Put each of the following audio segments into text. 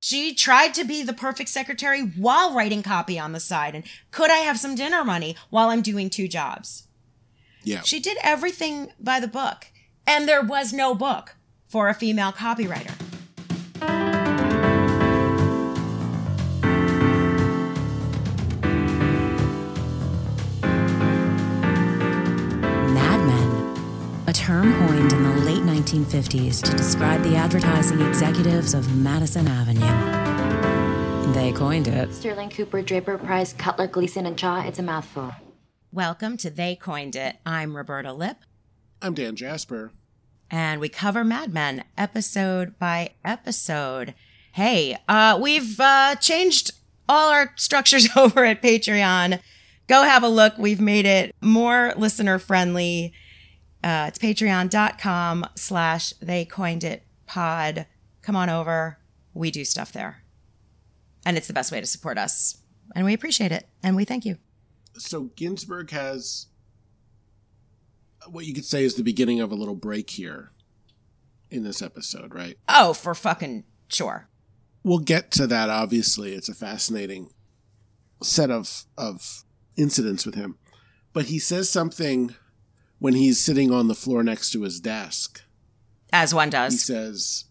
She tried to be the perfect secretary while writing copy on the side. And could I have some dinner money while I'm doing two jobs? Yeah. She did everything by the book. And there was no book for a female copywriter. A term coined in the late 1950s to describe the advertising executives of Madison Avenue. They coined it. Sterling Cooper, Draper, Price, Cutler, Gleason, and Shaw. It's a mouthful. Welcome to They Coined It. I'm Roberta Lip, I'm Dan Jasper. and we cover Mad Men episode by episode. Hey, uh, we've uh, changed all our structures over at Patreon. Go have a look. We've made it more listener friendly. Uh, it's patreon.com slash they coined it pod. Come on over. We do stuff there. And it's the best way to support us. And we appreciate it. And we thank you. So Ginsberg has what you could say is the beginning of a little break here in this episode, right? Oh, for fucking sure. We'll get to that. Obviously, it's a fascinating set of of incidents with him, but he says something when he's sitting on the floor next to his desk. As one does. He says,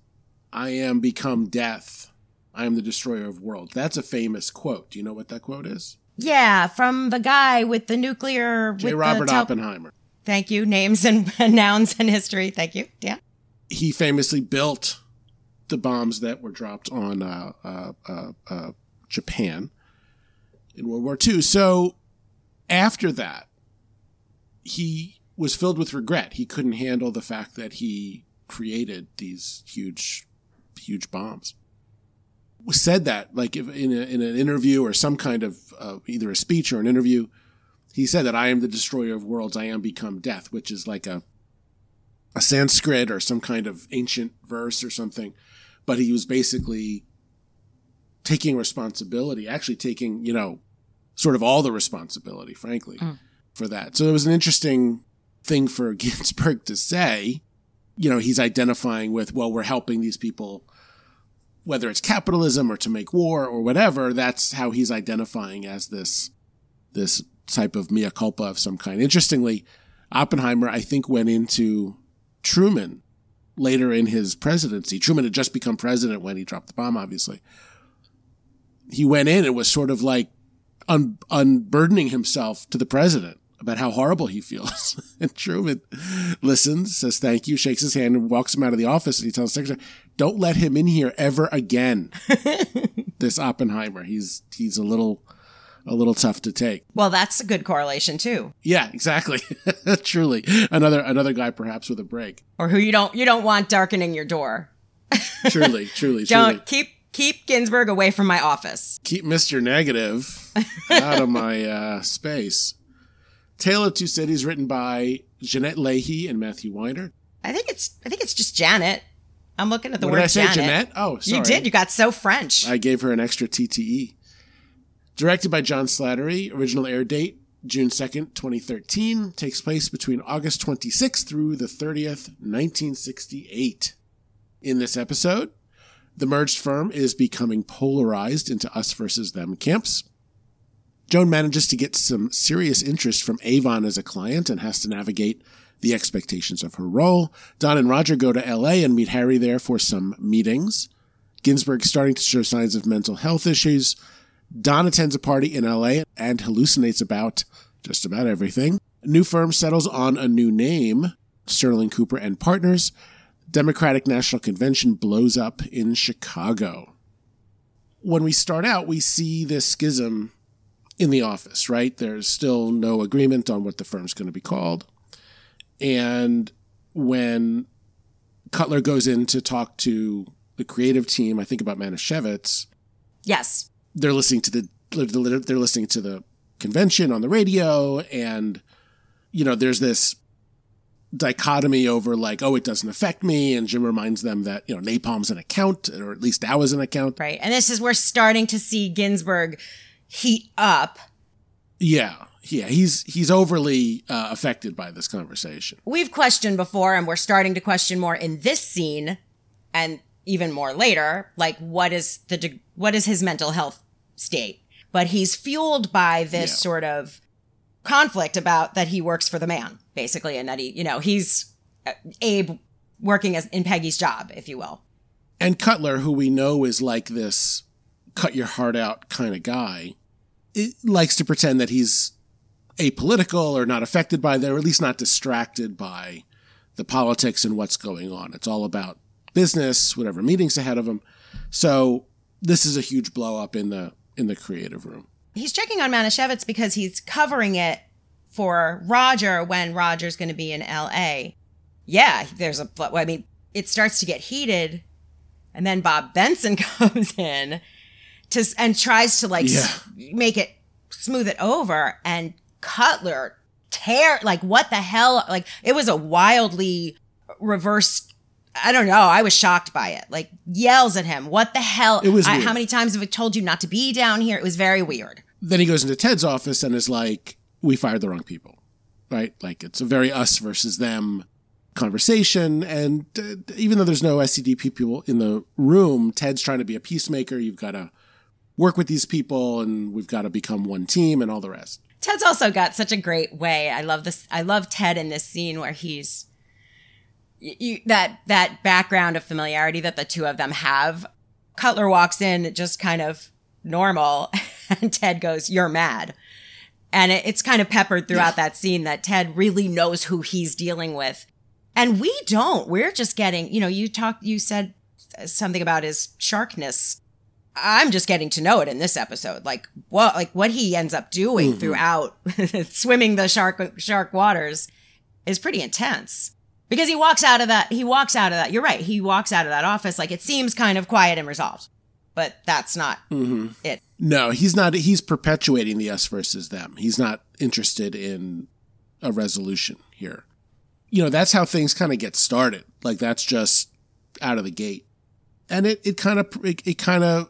"I am become death. I am the destroyer of worlds." That's a famous quote. Do you know what that quote is? Yeah, from the guy with the nuclear. J. Robert tel- Oppenheimer. Thank you. Names and nouns and history. Thank you. Dan. he famously built the bombs that were dropped on uh, uh, uh, uh, Japan in World War II. So after that, he was filled with regret. He couldn't handle the fact that he created these huge, huge bombs. Said that like if in, a, in an interview or some kind of uh, either a speech or an interview, he said that I am the destroyer of worlds. I am become death, which is like a a Sanskrit or some kind of ancient verse or something, but he was basically taking responsibility, actually taking, you know, sort of all the responsibility, frankly, for that. So it was an interesting thing for Ginsberg to say. You know, he's identifying with, well, we're helping these people, whether it's capitalism or to make war or whatever. That's how he's identifying as this, this type of mea culpa of some kind. Interestingly, Oppenheimer, I think, went into Truman later in his presidency. Truman had just become president when he dropped the bomb, obviously. He went in and was sort of like un- unburdening himself to the president about how horrible he feels. and Truman listens, says thank you, shakes his hand, and walks him out of the office. And he tells the secretary, "Don't let him in here ever again." this Oppenheimer, he's he's a little a little tough to take. Well, that's a good correlation too. Yeah, exactly. Truly, another another guy perhaps with a break. Or who you don't you don't want darkening your door. Truly, truly, Don't truly. keep keep Ginsberg away from my office. Keep Mister Negative out of my uh, space. Tale of Two Cities, written by Jeanette Leahy and Matthew Weiner. I think it's I think it's just Janet. I'm looking at the what word did I say, Janet. Jeanette? Oh, sorry. You did. You got so French. I gave her an extra TTE. Directed by John Slattery. Original air date June 2nd, 2013. Takes place between August 26th through the 30th, 1968. In this episode, the merged firm is becoming polarized into us versus them camps. Joan manages to get some serious interest from Avon as a client and has to navigate the expectations of her role. Don and Roger go to LA and meet Harry there for some meetings. Ginsberg starting to show signs of mental health issues. Don attends a party in LA and hallucinates about just about everything. A new firm settles on a new name, Sterling Cooper and Partners. Democratic National Convention blows up in Chicago. When we start out, we see this schism in the office, right? There's still no agreement on what the firm's going to be called. And when Cutler goes in to talk to the creative team, I think about Manischewitz, yes. they're listening to the they're listening to the convention on the radio and you know there's this dichotomy over like oh it doesn't affect me and jim reminds them that you know napalm's an account or at least that was an account Right. And this is we're starting to see Ginsberg heat up. yeah yeah he's he's overly uh, affected by this conversation We've questioned before and we're starting to question more in this scene. And even more later, like what is the de- what is his mental health state? But he's fueled by this Yeah. sort of conflict about that he works for the man, basically, and that he, you know, he's uh, Abe working as in Peggy's job, if you will. And Cutler, who we know is like this cut your heart out kind of guy, likes to pretend that he's apolitical or not affected by that, or at least not distracted by the politics and what's going on. It's all about business, whatever meetings ahead of him. So this is a huge blow up in the in the creative room. He's checking on Manischewitz because he's covering it for Roger when Roger's going to be in L.A. Yeah, there's a. I mean, it starts to get heated, and then Bob Benson comes in to and tries to like s- make it smooth it over, and Cutler tear like what the hell? Like it was a wildly reverse. I don't know. I was shocked by it. Like yells at him. What the hell? It was I, how many times have I told you not to be down here? It was very weird. Then he goes into Ted's office and is like, "We fired the wrong people." Right? Like it's a very us versus them conversation. And uh, even though there's no SCDP people in the room, Ted's trying to be a peacemaker. You've got to work with these people, and we've got to become one team, and all the rest. Ted's also got such a great way. I love this. I love Ted in this scene where he's you, that that background of familiarity that the two of them have. Cutler walks in just kind of normal, and Ted goes, "You're mad," and it, it's kind of peppered throughout that scene that Ted really knows who he's dealing with, and we don't. We're just getting, you know, you talked, you said something about his sharkness I'm just getting to know it in this episode. Like what like what he ends up doing mm-hmm. throughout swimming the shark shark waters is pretty intense. Because he walks out of that he walks out of that. You're right. He walks out of that office like it seems kind of quiet and resolved. But that's not mm-hmm. it. No, he's not. He's perpetuating the us versus them. He's not interested in a resolution here. You know, that's how things kind of get started. Like that's just out of the gate, and it it kind of it, it kind of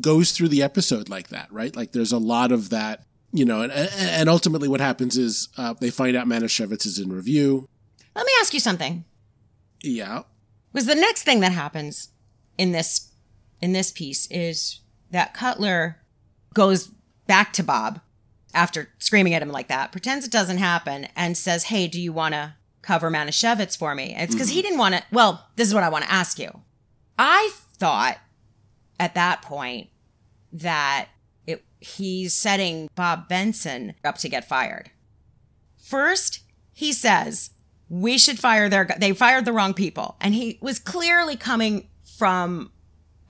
goes through the episode like that, right? Like there's a lot of that. You know, and, and ultimately what happens is uh, they find out Manischewitz is in review. Let me ask you something. Yeah, was the next thing that happens in this in this piece is that Cutler goes back to Bob after screaming at him like that, pretends it doesn't happen, and says, "Hey, do you want to cover Manischewitz for me?" And it's because he didn't want to. Well, this is what I want to ask you. I thought at that point that it, he's setting Bob Benson up to get fired. First, he says, we should fire their, they fired the wrong people. And he was clearly coming from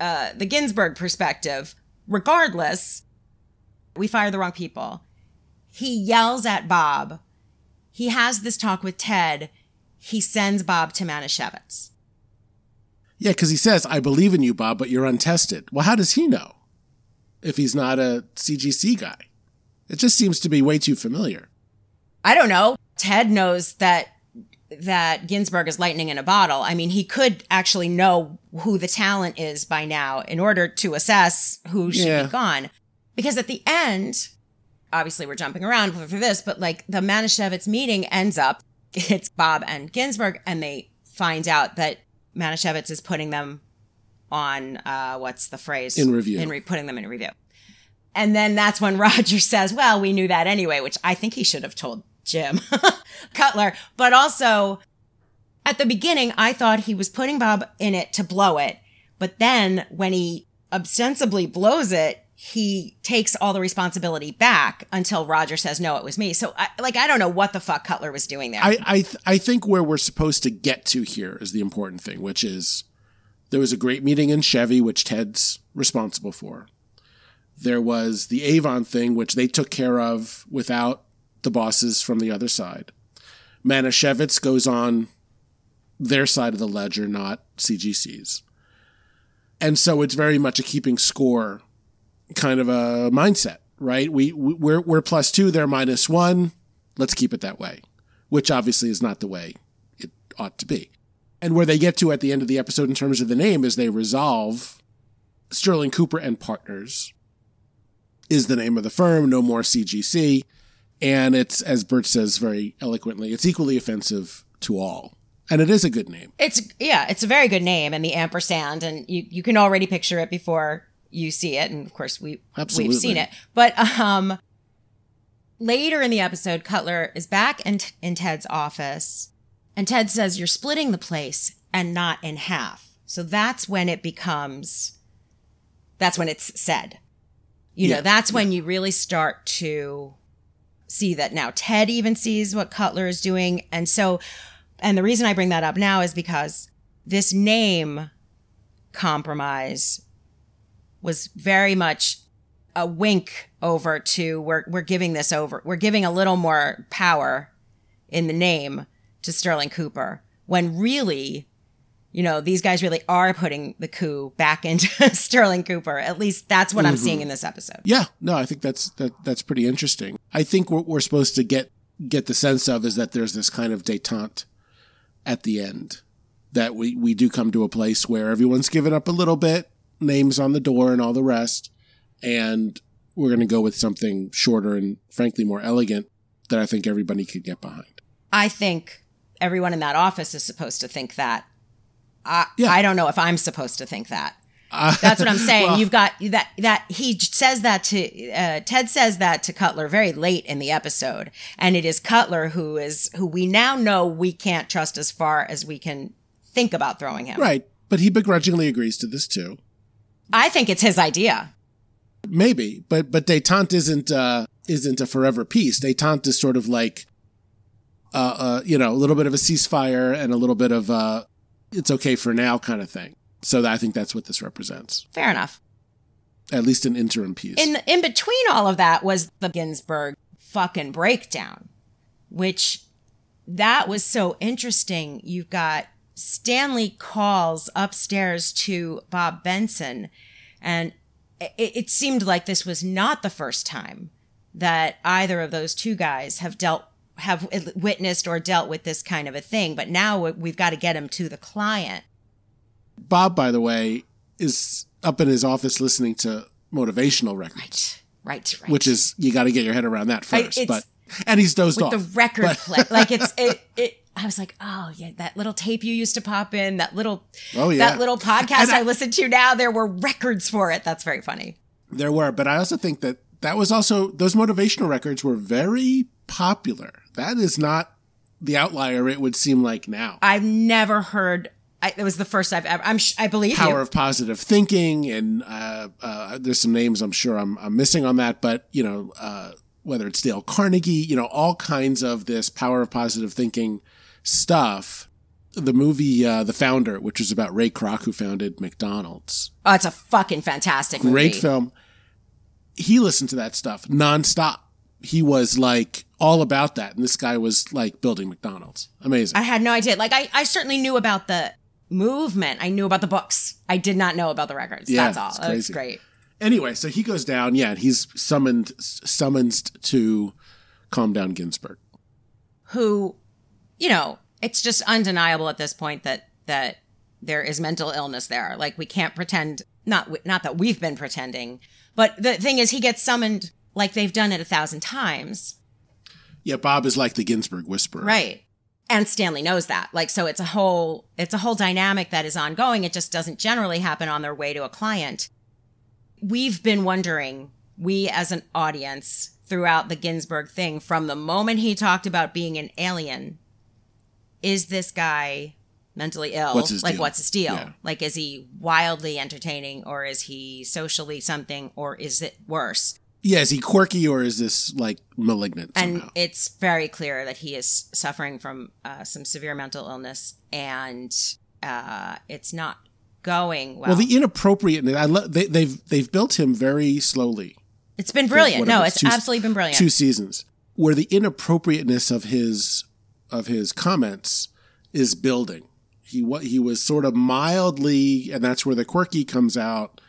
uh, the Ginsberg perspective. Regardless, we fired the wrong people. He yells at Bob. He has this talk with Ted. He sends Bob to Manischewitz. Yeah, because he says, "I believe in you, Bob, but you're untested." Well, how does he know if he's not a CGC guy? It just seems to be way too familiar. I don't know. Ted knows that that Ginsberg is lightning in a bottle. I mean, he could actually know who the talent is by now in order to assess who should Yeah. be gone. Because at the end, obviously we're jumping around for this, but like the Manischewitz meeting ends up, it's Bob and Ginsberg, and they find out that Manischewitz is putting them on uh what's the phrase? In review. In re- putting them in review. And then that's when Roger says, Well, we knew that anyway, which I think he should have told Jim Cutler. But also, at the beginning, I thought he was putting Bob in it to blow it. But then when he ostensibly blows it, he takes all the responsibility back until Roger says, No, it was me. So, I, like, I don't know what the fuck Cutler was doing there. I I, th- I think where we're supposed to get to here is the important thing, which is there was a great meeting in Chevy, which Ted's responsible for. There was the Avon thing, which they took care of without the bosses from the other side. Manischewitz goes on their side of the ledger, not CGC's. And so it's very much a keeping score kind of a mindset, right? We, we we're we're plus two, they're minus one. Let's keep it that way, which obviously is not the way it ought to be. And where they get to at the end of the episode in terms of the name is they resolve Sterling Cooper and Partners is the name of the firm, no more CGC. And it's, as Bert says very eloquently, it's equally offensive to all. And it is a good name. It's yeah, it's a very good name, and the ampersand, and you you can already picture it before you see it, and of course we Absolutely. we've seen it. But um, later in the episode, Cutler is back in in Ted's office, and Ted says, "You're splitting the place and not in half." So that's when it becomes. That's when it's said. You Yeah, know, that's when you really start to see that now Ted even sees what Cutler is doing. And so, and the reason I bring that up now is because this name compromise was very much a wink over to we're, we're giving this over. We're giving a little more power in the name to Sterling Cooper when really, you know, these guys really are putting the coup back into Sterling Cooper. At least that's what I'm mm-hmm. seeing in this episode. Yeah, no, I think that's that that's pretty interesting. I think what we're supposed to get get the sense of is that there's this kind of detente at the end that we we do come to a place where everyone's given up a little bit, names on the door and all the rest, and we're going to go with something shorter and frankly more elegant that I think everybody could get behind. I think everyone in that office is supposed to think that. I, Yeah. I don't know if I'm supposed to think that. That's what I'm saying. Well- You've got that that he says that to uh, Ted says that to Cutler very late in the episode, and it is Cutler who is who we now know we can't trust as far as we can think about throwing him. Right, but he begrudgingly agrees to this too. I think it's his idea. Maybe, but but detente isn't uh isn't a forever peace. Detente is sort of like uh uh you know a little bit of a ceasefire and a little bit of uh it's okay for now kind of thing. So I think that's what this represents. Fair enough. At least an interim peace. In in between all of that was the Ginsberg fucking breakdown, which that was so interesting. You've got Stanley calls upstairs to Bob Benson, and it, it seemed like this was not the first time that either of those two guys have dealt have witnessed or dealt with this kind of a thing. But now we've got to get him to the client. Bob, by the way, is up in his office listening to motivational records, Right, right, right. which is you got to get your head around that first. it's- but and he's dozed with off. the record But- play. Like it's it, it. I was like, oh yeah, that little tape you used to pop in, that little, Oh, yeah. that little podcast I- I, listened to. Now there were records for it. That's very funny. There were, but I also think that that was also those motivational records were very popular. That is not the outlier it would seem like now. I've never heard. I, it was the first I've ever. I'm. sh- I believe Power you. of positive thinking, and uh, uh, there's some names I'm sure I'm, I'm missing on that, but you know, uh, whether it's Dale Carnegie, you know, all kinds of this power of positive thinking stuff. The movie uh, The Founder, which is about Ray Kroc, who founded McDonald's, oh, it's a fucking fantastic movie. great film. He listened to that stuff nonstop. He was like all about that, and this guy was like building McDonald's. Amazing. I had no idea. Like I, I certainly knew about the movement. I knew about the books. I did not know about the records. Yeah, That's all. it's That's great. anyway, so he goes down. Yeah, and he's summoned summoned to calm down Ginsberg. who, you know, it's just undeniable at this point that that there is mental illness there. Like we can't pretend not not that we've been pretending, but the thing is, he gets summoned like they've done it a thousand times, Yeah, Bob is like the Ginsberg whisperer. right? And Stanley knows that. Like so, it's a whole it's a whole dynamic that is ongoing. It just doesn't generally happen on their way to a client. We've been wondering, we as an audience, throughout the Ginsberg thing, from the moment he talked about being an alien, is this guy mentally ill? What's like, deal? what's his deal? Yeah. Like, is he wildly entertaining, or is he socially something, or is it worse? Yeah, is he quirky or is this like malignant and somehow? it's very clear that he is suffering from uh, some severe mental illness and uh, it's not going well, well, the inappropriateness. I lo- they, they've they've built him very slowly. it's been brilliant whatever, no it's it's two- absolutely been brilliant Two seasons where the inappropriateness of his of his comments is building. He wa he was sort of mildly, and that's where the quirky comes out.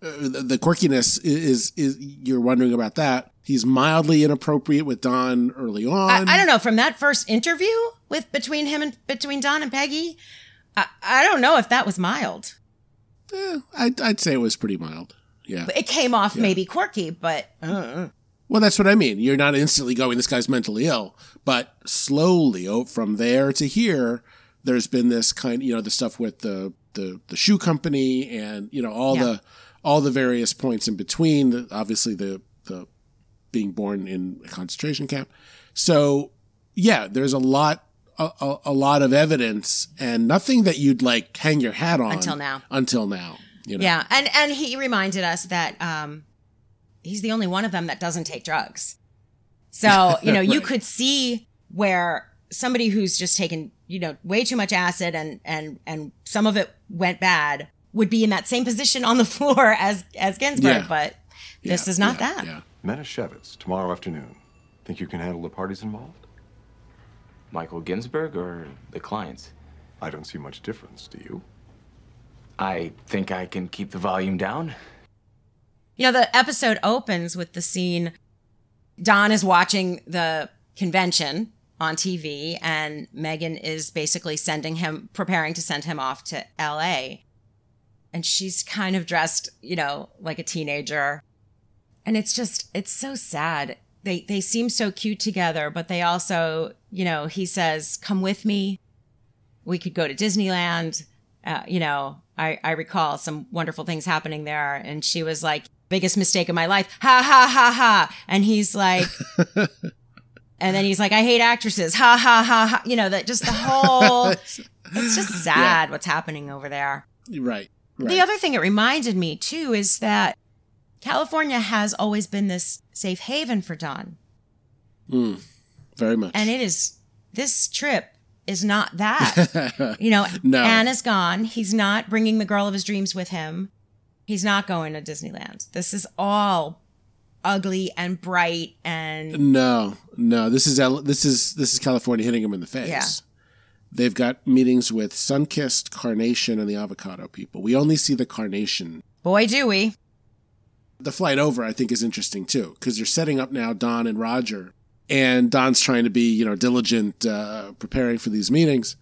Uh, the, the quirkiness is, is is you're wondering about that. He's mildly inappropriate with Don early on. I don't know from that first interview with between him and between don and peggy I, I don't know if that was mild Eh, I'd, I'd say it was pretty mild. Yeah. it came off maybe quirky but uh, Well, that's what I mean. You're not instantly going, this guy's mentally ill, but slowly oh, from there to here, There's been this kind, you know, the stuff with the the the shoe company and you know all Yeah. the all the various points in between. the- Obviously, the the being born in a concentration camp. So yeah, there's a lot a, a, a lot of evidence and nothing that you'd like hang your hat on Until now. Until now, you know. Yeah, and and he reminded us that um, he's the only one of them that doesn't take drugs. So you know, you could see where somebody who's just taken you know way too much acid and and and some of it went bad would be in that same position on the floor as as Ginsberg, Yeah. but this Yeah, is not yeah, that. Yeah. Manischewitz, tomorrow afternoon. Think you can handle the parties involved? Michael Ginsberg or the clients? I don't see much difference, do you? I think I can keep the volume down. You know, the episode opens with the scene Don is watching the convention on TV, and Megan is basically sending him, preparing to send him off to LA. And she's kind of dressed, you know, like a teenager. And it's just, it's so sad. They, they seem so cute together, but they also, you know, he says, come with me. We could go to Disneyland. Uh, you know, I, I recall some wonderful things happening there. And she was like, biggest mistake of my life. Ha ha ha ha. And he's like, and then he's like, I hate actresses. Ha ha ha ha. You know, that just the whole, it's just sad what's happening over there. Right. Right. The other thing it reminded me too is that California has always been this safe haven for Don. Mm, very much. And it is, this trip is not that. you know, No. Anna's gone. He's not bringing the girl of his dreams with him. He's not going to Disneyland. This is all ugly and bright and No, no. This is this is this is California hitting him in the face. Yeah. They've got meetings with Sunkist, Carnation, and the Avocado people. We only see the Carnation. boy, do we. The flight over, I think, is interesting too because they're setting up now Don and Roger, and Don's trying to be you know diligent, uh, preparing for these meetings.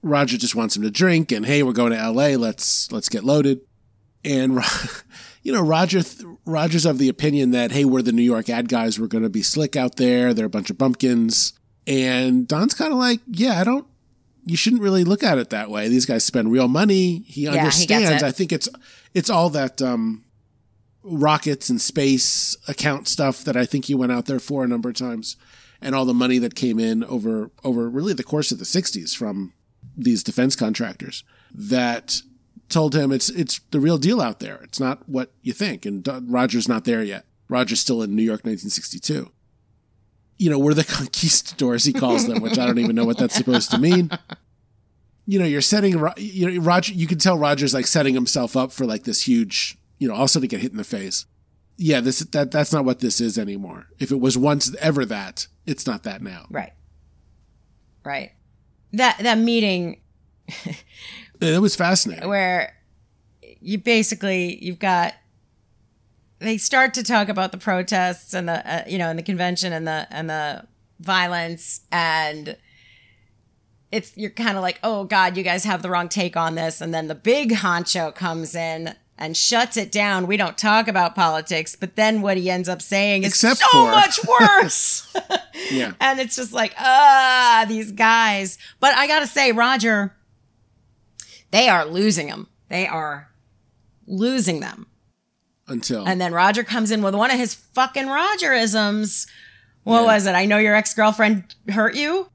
Roger just wants him to drink, and hey, we're going to L.A. Let's let's get loaded. And you know, Roger Roger's of the opinion that hey, we're the New York ad guys. We're going to be slick out there. They're a bunch of bumpkins. And Don's kind of like, yeah, I don't. You shouldn't really look at it that way. These guys spend real money. He he gets understands. it. I think it's it's all that um, rockets and space account stuff that I think he went out there for a number of times, and all the money that came in over over really the course of the '60s from these defense contractors that told him it's it's the real deal out there. It's not what you think. And Roger's not there yet. Roger's still in New York, 1962. You know, we're the conquistadors, he calls them, which I don't even know what that's supposed to mean. You know, you're setting, you know, Roger, you can tell Roger's like setting himself up for like this huge, you know, also to get hit in the face. Yeah, this, that, that's not what this is anymore. If it was once ever that, it's not that now. Right. Right. That that meeting It was fascinating. where you basically you've got they start to talk about the protests and the uh, you know and the convention and the and the violence and it's you're kind of like oh god you guys have the wrong take on this and then the big honcho comes in and shuts it down we don't talk about politics but then what he ends up saying is Except so for- much worse Yeah. and it's just like ah these guys but i gotta say roger they are losing them they are losing them Until. and then roger comes in with one of his fucking rogerisms what Yeah. was it i know your ex-girlfriend hurt you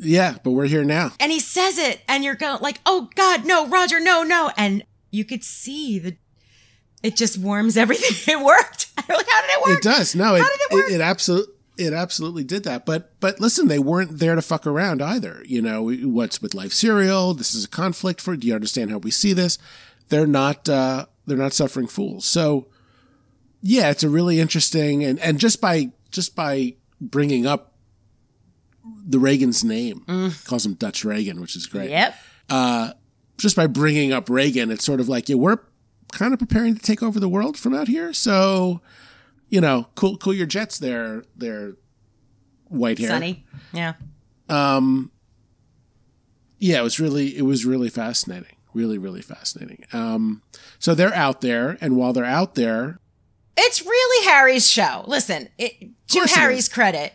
yeah, but we're here now. and he says it and you're going like oh god no roger no no and you could see the it just warms everything it worked like how did it work It does. No, it did it work? it, it absolutely it absolutely did that. But but listen, they weren't there to fuck around either. You know, what's with life cereal? This is a conflict for. Do you understand how we see this? They're not uh they're not suffering fools. So yeah, it's a really interesting and and just by just by bringing up the Reagan's name, calls him Dutch Reagan, which is great yep Uh, just by bringing up Reagan, it's sort of like, yeah, we're kind of preparing to take over the world from out here. So, you know, cool, cool your jets there, there, white hair. sunny yeah Um, yeah, it was really, it was really fascinating. Really, really fascinating. Um, so they're out there, and while they're out there, It's really Harry's show. Listen, it, to Harry's credit,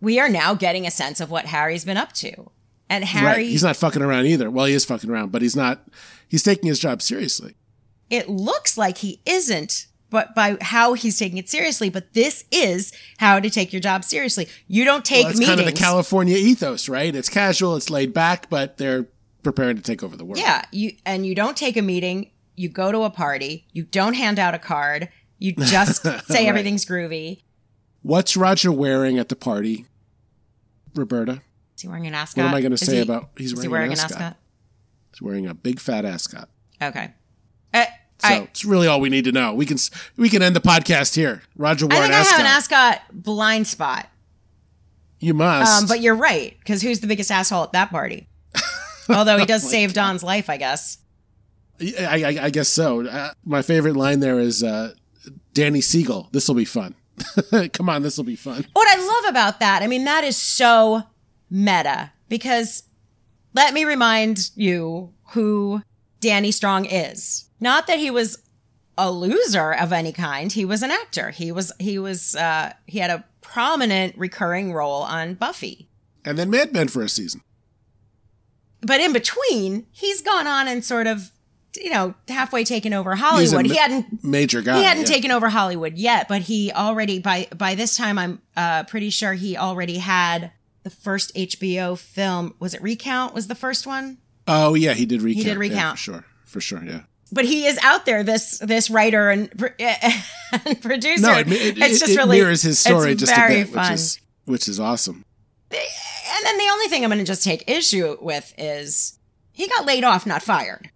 we are now getting a sense of what Harry's been up to. And Harry, Right. He's not fucking around either. Well, he is fucking around, but he's not. He's taking his job seriously. it looks like he isn't, but by how he's taking it seriously. But this is how to take your job seriously. You don't take Well, it's meetings. kind of the California ethos, right? It's casual, it's laid back, but they're preparing to take over the world. Yeah, you and you don't take a meeting. You go to a party. You don't hand out a card. You just say everything's groovy. What's Roger wearing at the party, Roberta? Is he wearing an ascot? What am I going to say he- about he's Is wearing, he wearing an an ascot? ascot? He's wearing a big fat ascot. Okay. Uh, So I, it's really all we need to know. We can we can end the podcast here. Roger I wore think I ascot. have an ascot blind spot. You must. Um, but you're right because who's the biggest asshole at that party? Although he does save Don's life, I guess. I, I, I guess so. Uh, my favorite line there is uh, Danny Siegel. This will be fun. Come on, this will be fun. What I love about that, I mean, that is so meta because let me remind you who Danny Strong is. Not that he was a loser of any kind. He was an actor. He was he was uh he had a prominent recurring role on Buffy. And then Mad Men for a season. But in between, he's gone on and sort of you know, halfway taken over Hollywood. ma- he hadn't Major guy. he hadn't yeah. taken over Hollywood yet, but he already by by this time I'm uh, pretty sure he already had the first HBO film. Was it Recount? Was the first one? Oh yeah, he did recount. He did Yeah, recount. for sure. For sure. Yeah. But he is out there. This this writer and, and producer. No, it, it, it's just it really mirrors his story it's just a very bit, fun. which is which is awesome. and then the only thing I'm going to just take issue with is he got laid off, not fired.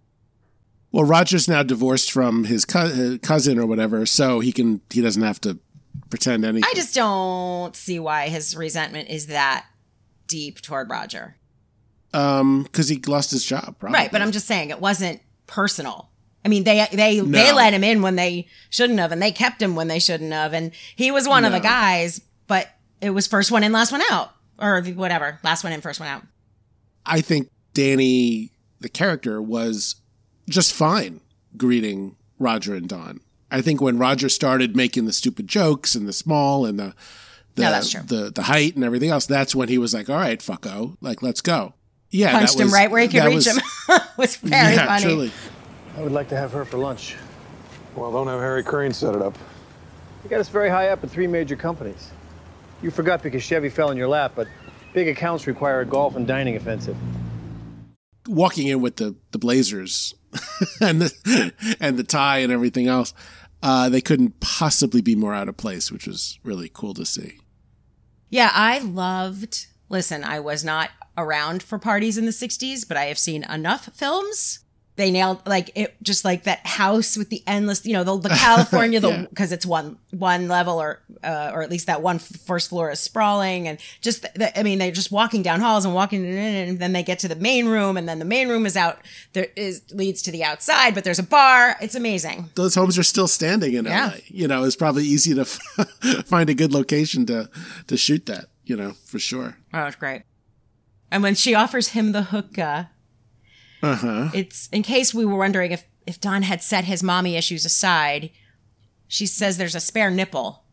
Well, Roger's now divorced from his co- uh, cousin or whatever, so he can he doesn't have to pretend anything. I just don't see why his resentment is that deep toward Roger. um because he lost his job, probably. Right, but I'm just saying it wasn't personal. I mean, they they they let him in when they shouldn't have, and they kept him when they shouldn't have, and he was one of the guys. But it was first one in, last one out, or whatever, last one in, first one out. I think Danny, the character, was just fine greeting Roger and Don. I think when Roger started making the stupid jokes and the small and the the, No, that's true. the the height and everything else, that's when he was like, "All right, fucko, like let's go." Yeah, Punched that him right where he could reach was- him. was very yeah, funny. truly. I would like to have her for lunch. Well, don't have Harry Crane set it up. You got us very high up in three major companies. You forgot because Chevy fell in your lap, but big accounts require a golf and dining offensive. walking in with the the blazers and the and the tie and everything else, uh, they couldn't possibly be more out of place, which was really cool to see. Yeah, I loved. Listen, I was not around for parties in the 60s, but I have seen enough films. They nailed like it just like that house with the endless, you know, the, the California, the because it's one one level or uh, or at least that one f- first floor is sprawling and just the, I mean they're just walking down halls and walking in and then they get to the main room and then the main room is out there is leads to the outside, but there's a bar. It's amazing. Those homes are still standing in Yeah. LA. You know, it's probably easy to find a good location to to shoot that. You know, for sure. Oh, it's great. And when she offers him the hookah, Uh huh. it's in case we were wondering if if Don had set his mommy issues aside. She says there's a spare nipple.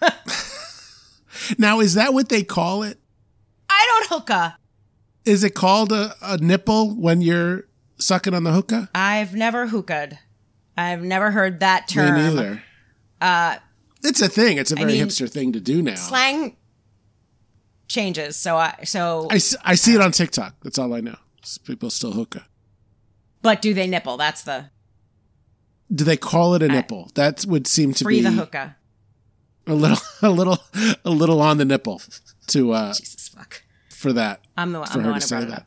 Now, is that what they call it? I don't hookah. Is it called a, a nipple when you're sucking on the hookah? I've never hookahd. I've never heard that Me term. neither. Uh, it's a thing. It's a very mean, hipster thing to do now. Slang changes. So I so I, I see it on TikTok. That's all I know. People still hookah. but do they nipple? That's the Do they call it a nipple? That would seem to free be the hookah. a little, a little, a little on the nipple to uh Jesus fuck. for that I'm the, I'm for the her one to say that.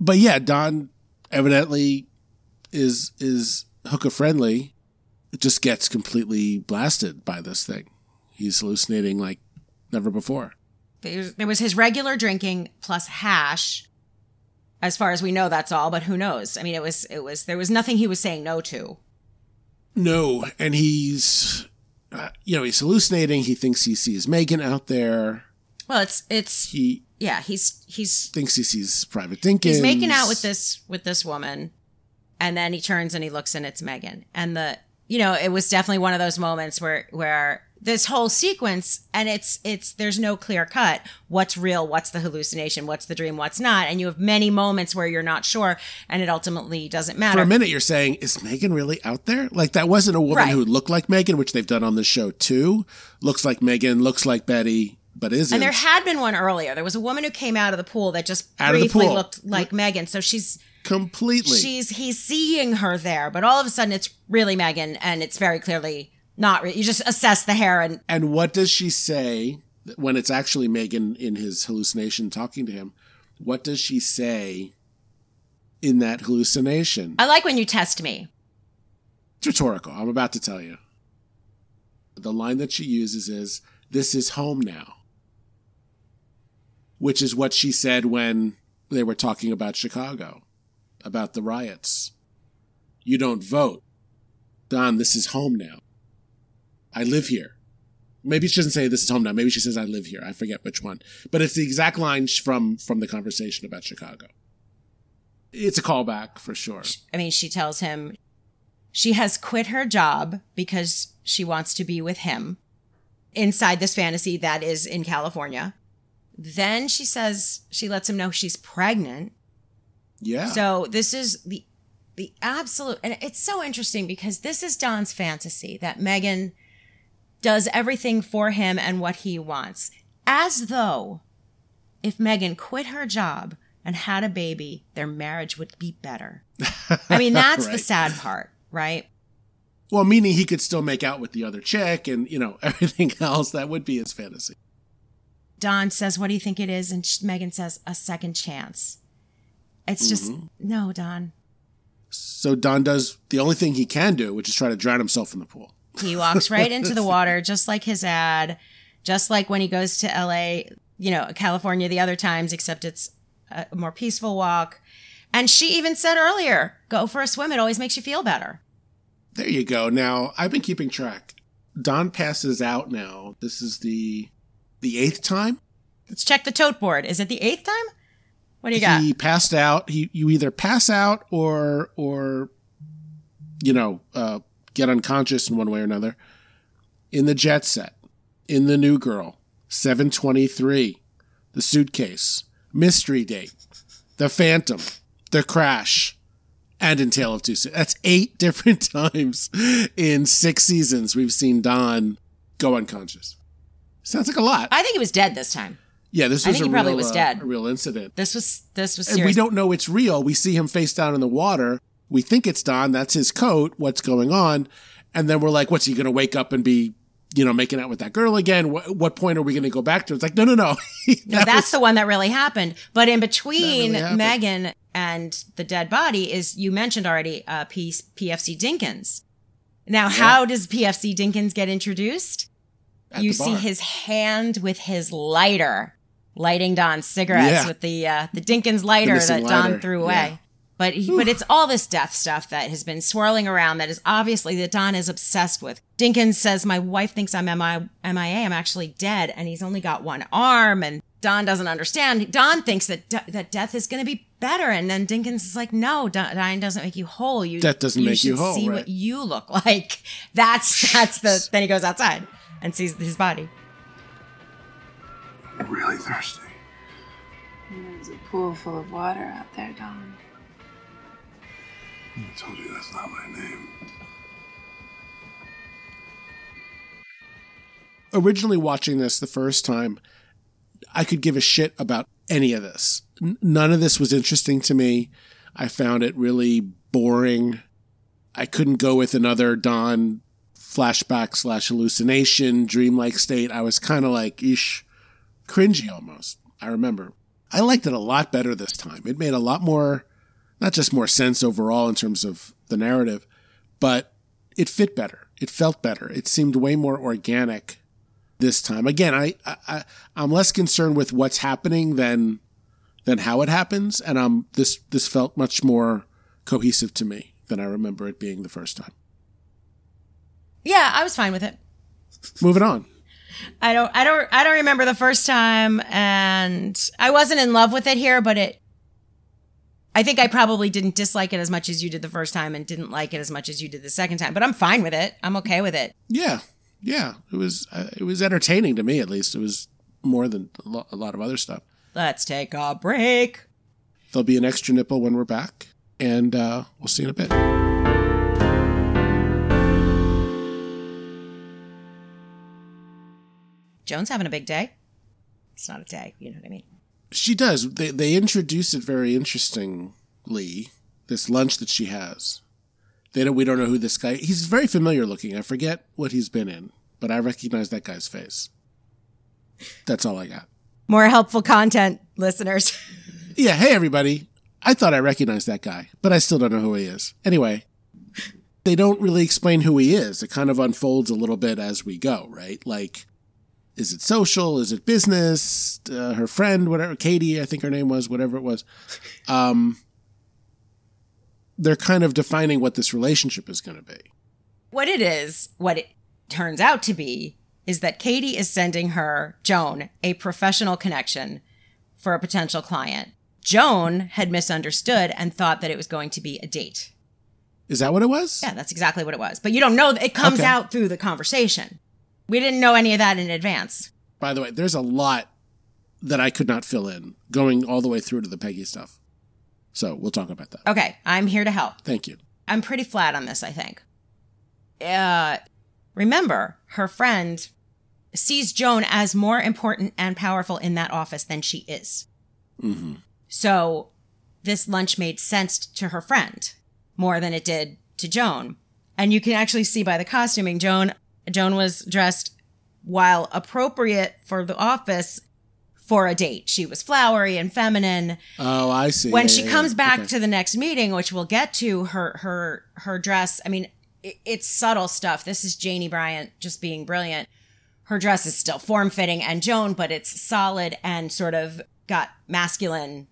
But yeah, Don evidently is is hookah friendly. Just gets completely blasted by this thing. He's hallucinating like never before. There was his regular drinking plus hash. As far as we know, that's all. But who knows? I mean, it was it was there was nothing he was saying no to. No, and he's uh, you know he's hallucinating. He thinks he sees Megan out there. Well, it's it's He yeah. He's he's thinks he sees Private Dinkins. he's making out with this with this woman, and then he turns and he looks and it's Megan. And the you know it was definitely one of those moments where where this whole sequence and it's it's there's no clear cut what's real what's the hallucination what's the dream what's not and you have many moments where you're not sure and it ultimately doesn't matter For a minute, you're saying, is Megan really out there? Like, that wasn't a woman Right. who looked like Megan, which they've done on the show too. Looks like Megan, looks like Betty, but isn't. and there had been one earlier there was a woman who came out of the pool that just Out briefly looked like megan so she's completely. she's he's seeing her there but all of a sudden it's really megan and it's very clearly not re- you just assess the hair and and what does she say when it's actually Megan in his hallucination talking to him? What does she say in that hallucination? i like when you test me It's rhetorical. I'm about to tell you. The line that she uses is, This is home now. Which is what she said when they were talking about Chicago, about the riots. You don't vote. Don, this is home now. I live here. Maybe she doesn't say this is home now. Maybe she says I live here. I forget which one. But it's the exact line from from the conversation about Chicago. It's a callback for sure. I mean, she tells him she has quit her job because she wants to be with him inside this fantasy that is in California. Then she says she lets him know she's pregnant. Yeah. So this is the the absolute and it's so interesting because this is Don's fantasy that Megan does everything for him and what he wants. As though if Megan quit her job and had a baby, their marriage would be better. I mean, that's the sad part, right? Well, meaning he could still make out with the other chick and, you know, everything else. That would be his fantasy. Don says, What do you think it is? And Megan says, A second chance. It's just, mm-hmm. no, Don. So Don does the only thing he can do, which is try to drown himself in the pool. He walks right into the water, just like his ad, just like when he goes to LA, you know, California the other times, except it's a more peaceful walk. And she even said earlier, go for a swim. It always makes you feel better. There you go. Now, I've been keeping track. Don passes out now. This is the the eighth time. Let's check the tote board. Is it the eighth time? What do you got? He passed out. He you either pass out or or you know, uh get unconscious in one way or another. In the jet set, in the new girl, 723, the suitcase, mystery date, the phantom, the crash, and in Tale of Two Cities. That's eight different times in six seasons we've seen Don go unconscious. Sounds like a lot. I think he was dead this time. Yeah, this I was think a he probably real, was uh, dead. a real incident. This was this was And we don't know it's real. We see him face down in the water. We think it's Don. That's his coat. What's going on? And then we're like, what's he going to wake up and be, you know, making out with that girl again? What, what point are we going to go back to? It's like, no, no, no. No, that's the one that really happened. But in between really. Megan and the dead body is you mentioned already uh, P- PFC Dinkins. Now, how does PFC Dinkins get introduced? At you see his hand with his lighter, lighting Don's cigarettes Yeah. with the uh, the Dinkins lighter missing that Don lighter, threw away. Yeah. But he, but it's all this death stuff that has been swirling around that is obviously that Don is obsessed with. Dinkins says, "My wife thinks I'm MI, MIA. I'm actually dead, and he's only got one arm." And Don doesn't understand. Don thinks that de- that death is going to be better, and then Dinkins is like, "No, Don- dying doesn't make you whole. You Death doesn't make you should whole, See right. what you look like. That's that's the." Then he goes outside and sees his body. I'm really thirsty. There's a pool full of water out there, Don. I told you that's not my name. originally watching this the first time, I could give a shit about any of this. N- none of this was interesting to me. I found it really boring. I couldn't go with another Don flashback slash hallucination, dreamlike state. I was kind of like, ish, cringy almost. I remember. I liked it a lot better this time. It made a lot more, not just more sense overall in terms of the narrative, but it fit better. It felt better. It seemed way more organic this time. Again, I, I, I I'm less concerned with what's happening than than how it happens, and I'm this this felt much more cohesive to me than I remember it being the first time. Yeah, I was fine with it. Moving on. I don't I don't I don't remember the first time and I wasn't in love with it here, but it I think I probably didn't dislike it as much as you did the first time and didn't like it as much as you did the second time, but I'm fine with it. I'm okay with it. Yeah, Yeah, it was uh, it was entertaining to me at least. It was more than a, lo- a lot of other stuff. Let's take a break. There'll be an extra nipple when we're back, and uh, we'll see you in a bit. Joan's having a big day. It's not a day, you know what I mean? She does. They they introduce it very interestingly. This lunch that she has. They don't. We don't know who this guy. He's very familiar looking. I forget what he's been in, but I recognize that guy's face. That's all I got. More helpful content, listeners. Yeah. Hey, everybody. I thought I recognized that guy, but I still don't know who he is. Anyway, they don't really explain who he is. It kind of unfolds a little bit as we go, right? Like, is it social? Is it business? Uh, her friend, whatever, Katie, I think her name was, whatever it was. Um, they're kind of defining what this relationship is going to be. what it is, what it turns out to be, is that Katie is sending her, Joan, a professional connection for a potential client. Joan had misunderstood and thought that it was going to be a date. Is that what it was? Yeah, that's exactly what it was. But you don't know it comes Okay. out through the conversation. We didn't know any of that in advance. By the way, there's a lot that I could not fill in going all the way through to the Peggy stuff. So we'll talk about that. Okay, I'm here to help. Thank you. I'm pretty flat on this, I think. Uh, remember, her friend sees Joan as more important and powerful in that office than she is. hmm So this lunch made sense to her friend more than it did to Joan. And you can actually see by the costuming, Joan Joan was dressed while appropriate for the office for a date. She was flowery and feminine. Oh, I see. when Yeah, she yeah, comes yeah. back Okay. to the next meeting, which we'll get to, her her her dress. I mean, it, it's subtle stuff. This is Janie Bryant just being brilliant. Her dress is still form fitting and Joan, but it's solid and sort of got masculine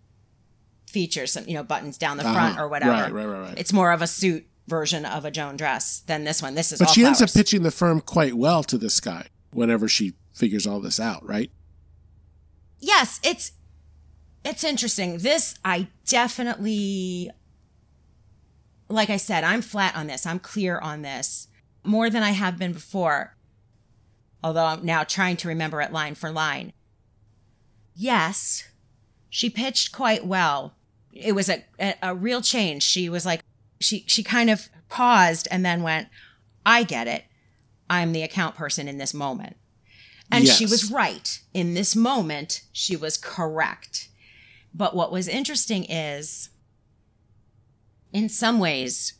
features, some you know buttons down the front Uh-huh. or whatever. Right, right, right, right. It's more of a suit version of a Joan dress than this one. This is But she ends up pitching the firm quite well to this guy whenever she figures all this out, right? yes, it's it's interesting. This I definitely like I said, I'm flat on this. I'm clear on this more than I have been before. Although I'm now trying to remember it line for line. Yes, she pitched quite well. It was a, a, a real change. She was like, she, she kind of paused and then went, I get it. I'm the account person in this moment. And she was right. In this moment, she was correct. But what was interesting is, in some ways,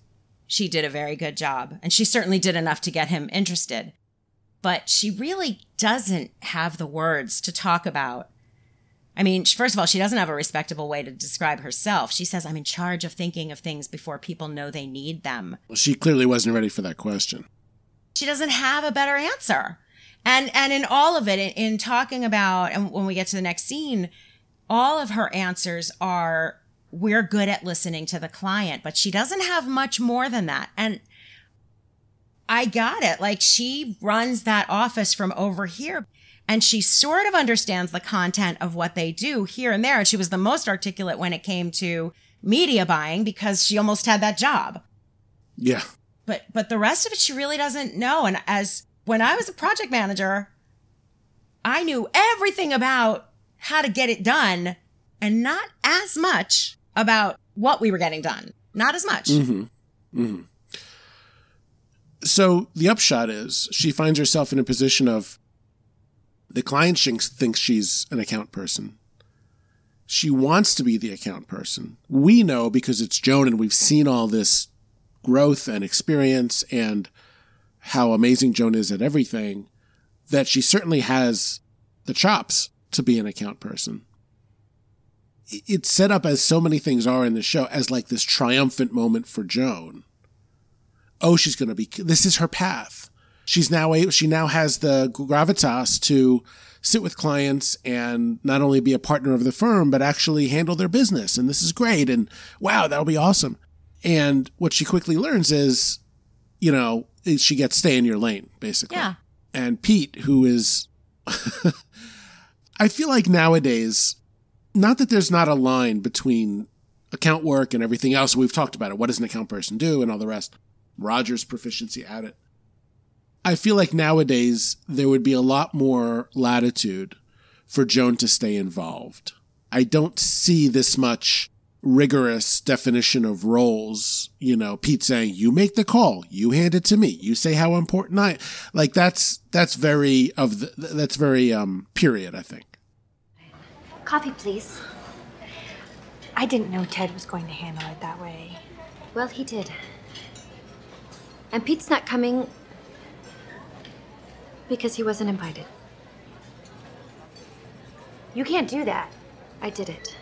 she did a very good job. And she certainly did enough to get him interested. But she really doesn't have the words to talk about. I mean, first of all, she doesn't have a respectable way to describe herself. She says, I'm in charge of thinking of things before people know they need them Well, she clearly wasn't ready for that question. she doesn't have a better answer. And and in all of it, in, in talking about, and when we get to the next scene, all of her answers are we're good at listening to the client, but she doesn't have much more than that. And I got it. Like she runs that office from over here and she sort of understands the content of what they do here and there. And she was the most articulate when it came to media buying because she almost had that job. Yeah. but but the rest of it she really doesn't know. And as when i was a project manager i knew everything about how to get it done and not as much about what we were getting done. Not as much. Mm-hmm. Mm-hmm. So the upshot is she finds herself in a position of the client thinks thinks she's an account person. She wants to be the account person. We know because it's Joan and we've seen all this growth and experience and how amazing Joan is at everything that she certainly has the chops to be an account person. It's set up as so many things are in the show as like this triumphant moment for Joan oh she's going to be this is her path she's now a, she now has the gravitas to sit with clients and not only be a partner of the firm but actually handle their business. And this is great. And wow that'll be awesome. And what she quickly learns is you know she gets stay in your lane basically. Yeah. and pete who is i feel like nowadays not that there's not a line between account work and everything else. We've talked about it. What does an account person do and all the rest? Roger's proficiency at it. I feel like nowadays there would be a lot more latitude for Joan to stay involved. I don't see this much rigorous definition of roles. You know, Pete saying, "You make the call, you hand it to me, you say how important I." Like that's that's very of the, that's very um period. I think. Coffee, please. I didn't know Ted was going to handle it that way. Well, he did. And Pete's not coming because he wasn't invited. You can't do that. I did it.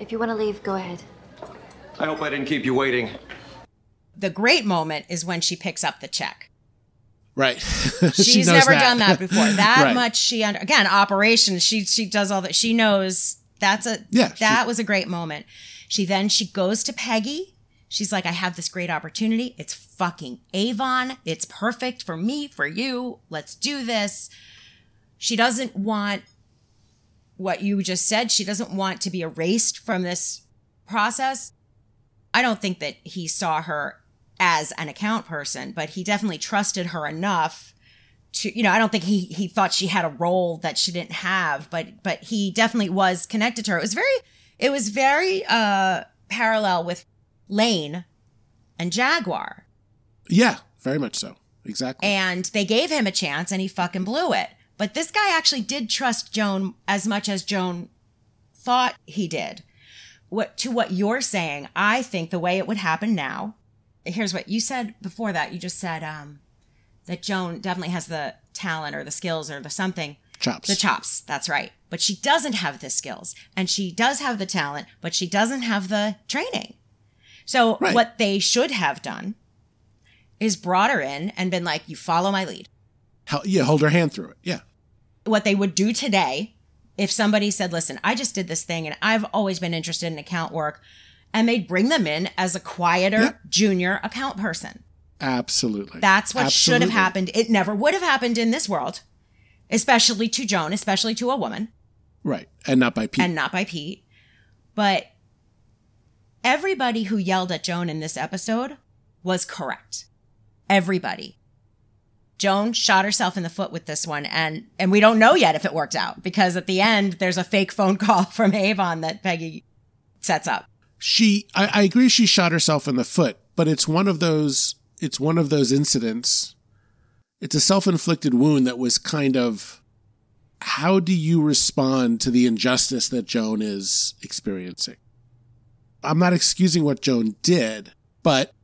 If you want to leave, go ahead. I hope I didn't keep you waiting. The great moment is when she picks up the check. Right. She's She never that. done that before. That Right. much she under again operations. She she does all that. She knows that's a Yeah, That she- was a great moment. She then she goes to Peggy. She's like, I have this great opportunity. It's fucking Avon. It's perfect for me, for you. Let's do this. She doesn't want what you just said. She doesn't want to be erased from this process. I don't think that he saw her as an account person, but he definitely trusted her enough to, you know, I don't think he he thought she had a role that she didn't have, but but he definitely was connected to her. It was very it was very uh parallel with Lane and Jaguar. Yeah, very much so. Exactly. And they gave him a chance and he fucking blew it. But this guy actually did trust Joan as much as Joan thought he did. What to what you're saying, I think the way it would happen now, here's what you said before that. You just said um that Joan definitely has the talent or the skills or the something. Chops. The chops, that's right. But she doesn't have the skills. And she does have the talent, but she doesn't have the training. So Right. what they should have done is brought her in and been like, you follow my lead. Hel- yeah, hold her hand through it. Yeah. What they would do today, if somebody said, listen, I just did this thing and I've always been interested in account work, and they'd bring them in as a quieter Yeah. junior account person. Absolutely. That's what should have happened. It never would have happened in this world, especially to Joan, especially to a woman, Right. And not by Pete. and not by Pete. But everybody who yelled at Joan in this episode was correct. Everybody. Joan shot herself in the foot with this one, and and we don't know yet if it worked out because at the end there's a fake phone call from Avon that Peggy sets up. she I, I agree she shot herself in the foot but it's one of those it's one of those incidents it's a self-inflicted wound that was kind of how do you respond to the injustice that joan is experiencing i'm not excusing what joan did but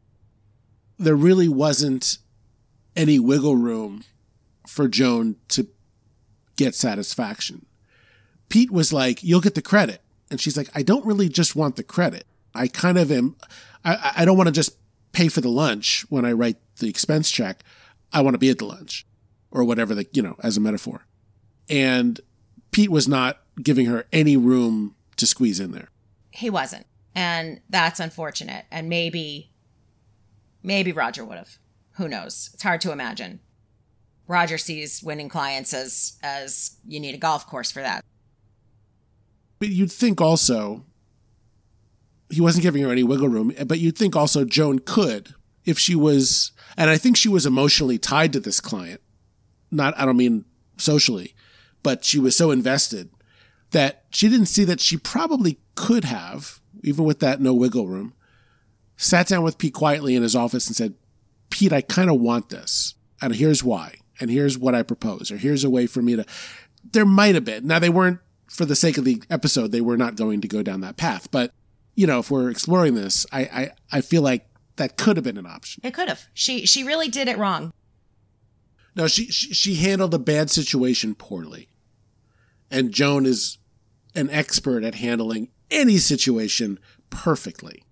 there really wasn't any wiggle room for joan to get satisfaction Pete was like, "You'll get the credit," and she's like, "I don't really just want the credit. I kind of am. I, I don't want to just pay for the lunch when I write the expense check. I want to be at the lunch, or whatever the you know as a metaphor." And Pete was not giving her any room to squeeze in there. He wasn't, and that's unfortunate. And maybe, maybe Roger would have. Who knows? It's hard to imagine. Roger sees winning clients as as you need a golf course for that. But you'd think also he wasn't giving her any wiggle room, but you'd think also Joan could if she was, and I think she was emotionally tied to this client. Not, I don't mean socially, but she was so invested that she didn't see that she probably could have, even with that no wiggle room, sat down with Pete quietly in his office and said, Pete, I kind of want this. And here's why. And here's what I propose. Or here's a way for me to. There might have been. Now, they weren't, for the sake of the episode, they were not going to go down that path. But, you know, if we're exploring this, I, I, I feel like that could have been an option. It could have. She she really did it wrong. No, she, she, she handled a bad situation poorly. And Joan is an expert at handling any situation perfectly.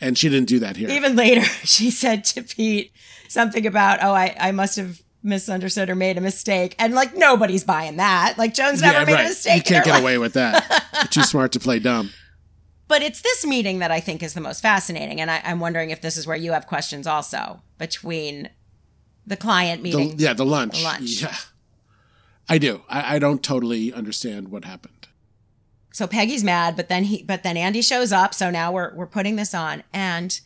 And she didn't do that here. Even later, she said to Pete something about, "Oh, I I must have misunderstood or made a mistake," and like nobody's buying that. Like Joan's never Yeah, made right. a mistake. You can't get life. away with that. You're too smart to play dumb. But it's this meeting that I think is the most fascinating, and I, I'm wondering if this is where you have questions also between the client The, meeting. yeah, the lunch. The lunch. Yeah. I do. I, I don't totally understand what happened. So Peggy's mad, but then he, but then Andy shows up. So now we're we're putting this on, and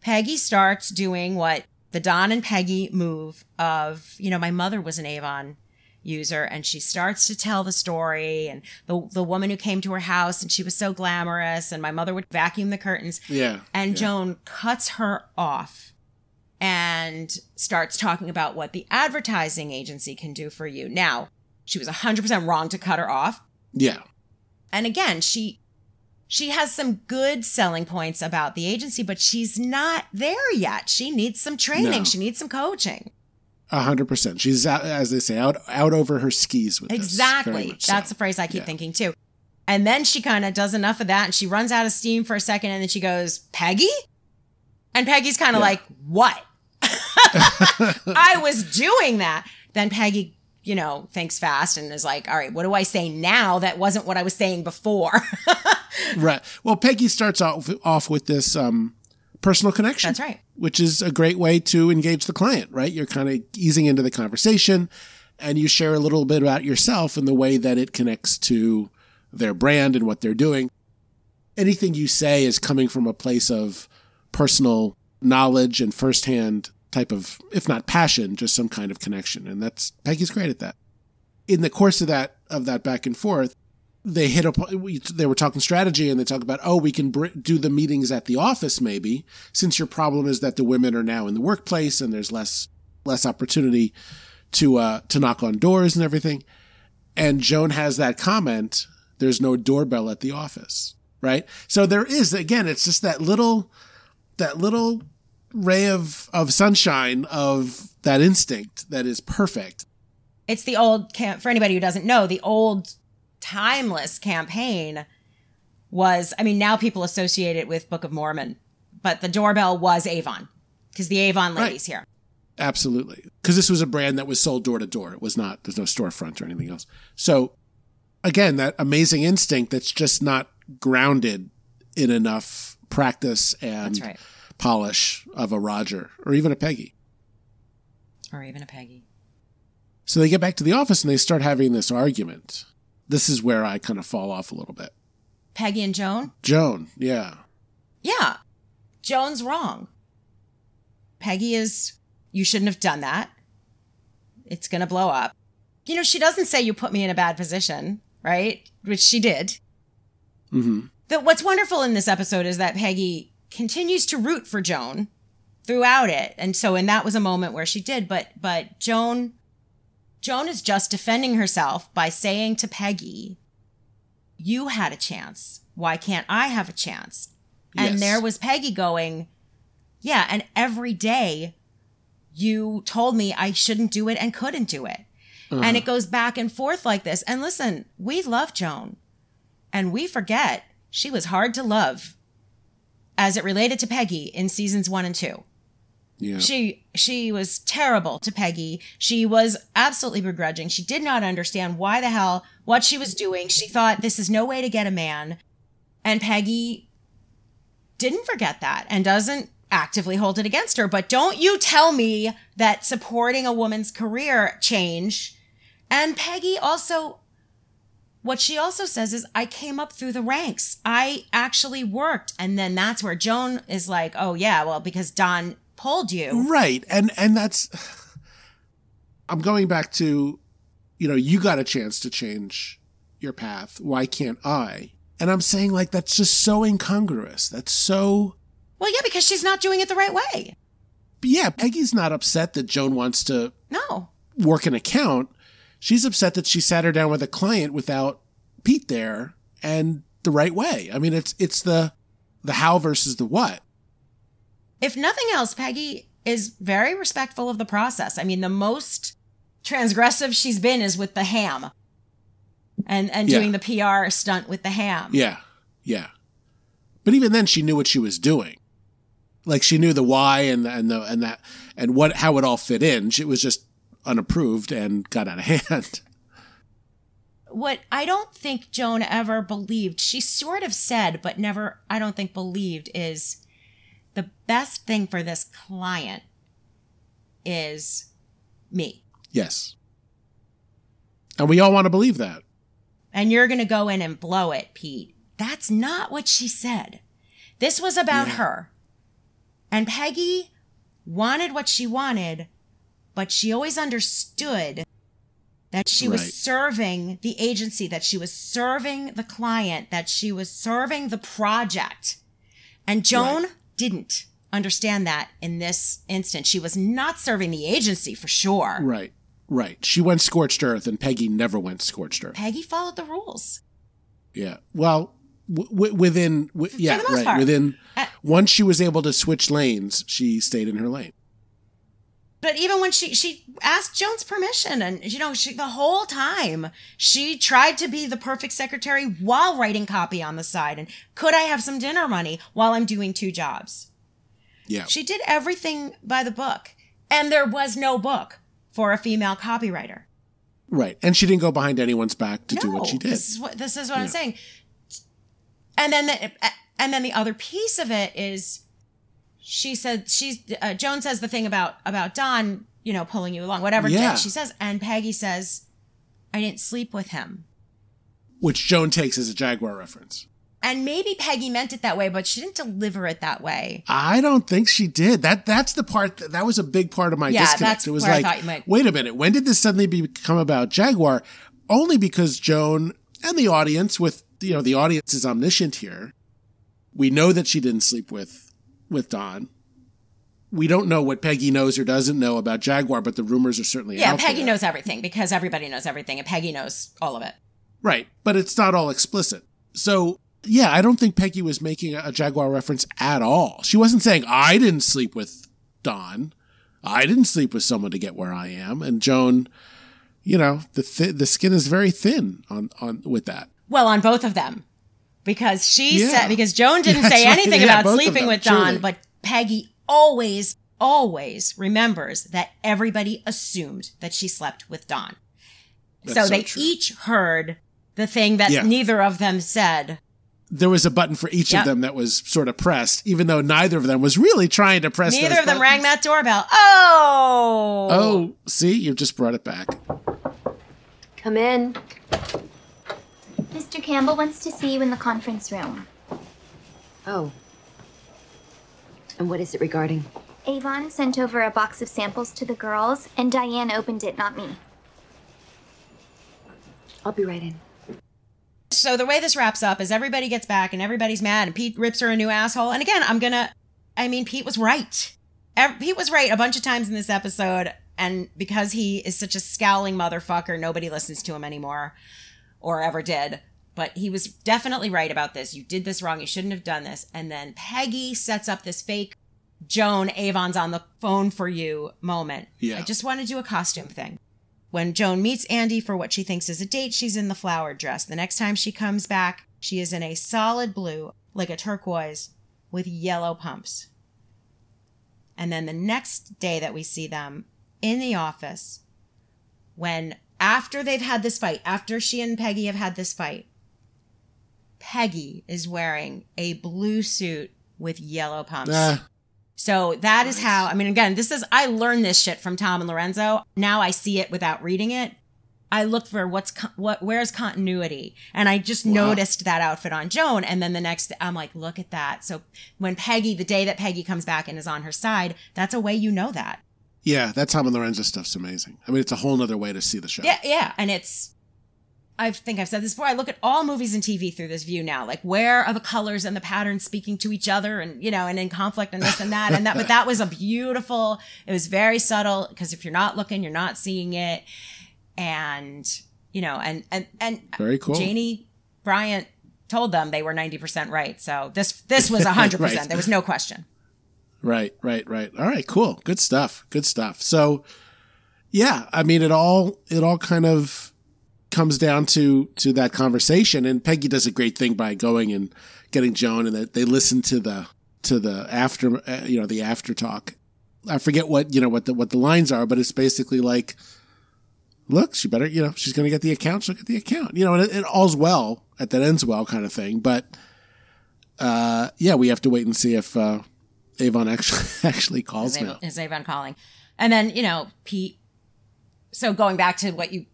Peggy starts doing what the Don and Peggy move of, you know, my mother was an Avon user and she starts to tell the story and the the woman who came to her house and she was so glamorous and my mother would vacuum the curtains. Yeah. And yeah. Joan cuts her off and starts talking about what the advertising agency can do for you. Now, she was 100% wrong to cut her off. Yeah. And again, she she has some good selling points about the agency, but she's not there yet. She needs some training. No. She needs some coaching. A hundred percent. She's out, as they say, out out over her skis with Exactly. much so. That's the phrase I keep Yeah. thinking too. And then she kind of does enough of that and she runs out of steam for a second and then she goes, Peggy? And Peggy's kind of Yeah. like, What? I was doing that. Then Peggy, you know, thinks fast and is like, All right, what do I say now that wasn't what I was saying before? right. Well, Peggy starts off off with this um, personal connection. That's right. Which is a great way to engage the client. Right. You're kind of easing into the conversation, and you share a little bit about yourself and the way that it connects to their brand and what they're doing. Anything you say is coming from a place of personal knowledge and firsthand type of, if not passion, just some kind of connection. And that's Peggy's great at that. In the course of that of that back and forth, they hit up. They were talking strategy, and they talk about, oh, we can br- do the meetings at the office, maybe, since your problem is that the women are now in the workplace and there's less less opportunity to uh, to knock on doors and everything. And Joan has that comment. There's no doorbell at the office, right? So there is again. It's just that little that little ray of of sunshine of that instinct that is perfect. it's the old camp for anybody who doesn't know the old timeless campaign was i mean now people associate it with book of mormon but the doorbell was avon because the avon Right. ladies here Absolutely. Because this was a brand that was sold door to door. It was not, there's no storefront or anything else. So, again, that amazing instinct that's just not grounded in enough practice and That's right. Polish of a Roger or even a Peggy. or even a peggy. So they get back to the office and they start having this argument. This is where I kind of fall off a little bit. peggy and joan? Joan, yeah. yeah. Joan's wrong. Peggy is you shouldn't have done that. It's gonna blow up. You know she doesn't say you put me in a bad position right? Which she did. Hmm But what's wonderful in this episode is that Peggy continues to root for Joan throughout it. And so and that was a moment where she did, but but Joan Joan is just defending herself by saying to Peggy, "You had a chance. Why can't I have a chance?" And Yes. there was Peggy going, "Yeah, and every day you told me I shouldn't do it and couldn't do it." Uh-huh. And it goes back and forth like this. And listen, we love Joan. And we forget she was hard to love as it related to Peggy in seasons one and two. Yeah. She she was terrible to Peggy. She was absolutely begrudging. She did not understand why the hell what she was doing. She thought this is no way to get a man. And Peggy didn't forget that and doesn't actively hold it against her. But don't you tell me that supporting a woman's career change and Peggy also what she also says is, I came up through the ranks. I actually worked. And then that's where Joan is like, oh, yeah, well, because Don pulled you. Right. And and that's I'm going back to you know, you got a chance to change your path. Why can't I? And I'm saying like that's just so incongruous. That's so Well, yeah, because she's not doing it the right way. But yeah, Peggy's not upset that Joan wants to No. work an account. She's upset that she sat her down with a client without Pete there and the right way. I mean, it's it's the the how versus the what. If nothing else, Peggy is very respectful of the process. I mean, the most transgressive she's been is with the ham and, and Yeah. doing the PR stunt with the ham. Yeah, yeah. But even then, she knew what she was doing. Like she knew the why and the, and the and that and what how it all fit in. She was just unapproved and got out of hand. what I don't think Joan ever believed, she sort of said, but never, I don't think believed, is the best thing for this client is me. Yes. And we all want to believe that. And you're going to go in and blow it, Pete. That's not what she said. This was about Yeah. her. And Peggy wanted what she wanted, but she always understood that she was serving the agency, that she was serving the client, that she was serving the project. And Joan didn't understand that in this instance. She was not serving the agency for sure. Right. Right. She went scorched earth, and Peggy never went scorched earth. Peggy followed the rules. Yeah. Well, w- w- within, w- yeah, right. part. Within, Uh, once she was able to switch lanes, she stayed in her lane. But even when she she asked Joan's permission, and you know, she the whole time she tried to be the perfect secretary while writing copy on the side. And could I have some dinner money while I'm doing two jobs? Yeah. She did everything by the book, and there was no book for a female copywriter. Right. And she didn't go behind anyone's back to do what she did. This is what this is what I'm saying. And then the, and then the other piece of it is she said she's uh, Joan says the thing about about Don, you know, pulling you along, whatever Yeah. she says, and Peggy says, I didn't sleep with him. Which Joan takes as a Jaguar reference. And maybe Peggy meant it that way, but she didn't deliver it that way. I don't think she did. That that's the part that, that was a big part of my Yeah, disconnect. that's it was like, might- wait a minute, when did this suddenly become about Jaguar? Only because Joan and the audience, with you know, the audience is omniscient here. We know that she didn't sleep with with Don. We don't know what Peggy knows or doesn't know about Jaguar, but the rumors are certainly Yeah, out Peggy there. knows everything because everybody knows everything, and Peggy knows all of it. Right, but it's not all explicit. So, yeah, I don't think Peggy was making a Jaguar reference at all. She wasn't saying, I didn't sleep with Don. I didn't sleep with someone to get where I am. And Joan, you know, the th- the skin is very thin on, on with that. Well, on both of them. Because she Yeah. said, because Joan didn't That's say right. anything Yeah, about both sleeping them, with Don, truly. but Peggy always, always remembers that everybody assumed that she slept with Don. That's so so they true. each heard the thing that Yeah. neither of them said. There was a button for each Yep. of them that was sort of pressed, even though neither of them was really trying to press Neither those of them rang that doorbell. Oh! Oh, see, you just brought it back. Come in. Mr. Campbell wants to see you in the conference room. Oh. And what is it regarding? Avon sent over a box of samples to the girls, and Diane opened it, not me. I'll be right in. So the way this wraps up is everybody gets back and everybody's mad and Pete rips her a new asshole. And again, I'm gonna, I mean, Pete was right. Pete was right a bunch of times in this episode. And because he is such a scowling motherfucker, nobody listens to him anymore or ever did. But he was definitely right about this. You did this wrong. You shouldn't have done this. And then Peggy sets up this fake Joan, Avon's on the phone for you moment. Yeah. I just want to do a costume thing. When Joan meets Andy for what she thinks is a date, she's in the flower dress. The next time she comes back, she is in a solid blue, like a turquoise, with yellow pumps. And then the next day that we see them in the office, when after they've had this fight, after she and Peggy have had this fight, Peggy is wearing a blue suit with yellow pumps. Ah, So that is how, I mean, again, this is, I learned this shit from Tom and Lorenzo. Now I see it without reading it. I look for what's, what, where's continuity? And I just noticed that outfit on Joan. And then the next, I'm like, look at that. So when Peggy, the day that Peggy comes back and is on her side, that's a way you know that. Yeah, that Tom and Lorenzo stuff's amazing. I mean, it's a whole other way to see the show. Yeah, yeah. And it's, I think I've said this before. I look at all movies and TV through this view now. Like, where are the colors and the patterns speaking to each other, and you know, and in conflict and this and that and that. But that was a beautiful. It was very subtle because if you're not looking, you're not seeing it, and you know, and and and Very cool. Janie Bryant told them they were ninety percent right. So this this was hundred percent. There was no question. Right, right, right. All right, cool. Good stuff. Good stuff. So yeah, I mean it all it all kind of comes down to to that conversation and Peggy does a great thing by going and getting Joan and that they listen to the to the after uh, you know the after talk. I forget what, you know, what the what the lines are, but it's basically like look, she better, you know, she's going to get the account, she'll get the account. You know, and it, it all's well, at that ends well kind of thing, but uh yeah, we have to wait and see if uh Avon actually actually calls is, now. Avon, is Avon calling. And then, you know, Pete. So going back to what you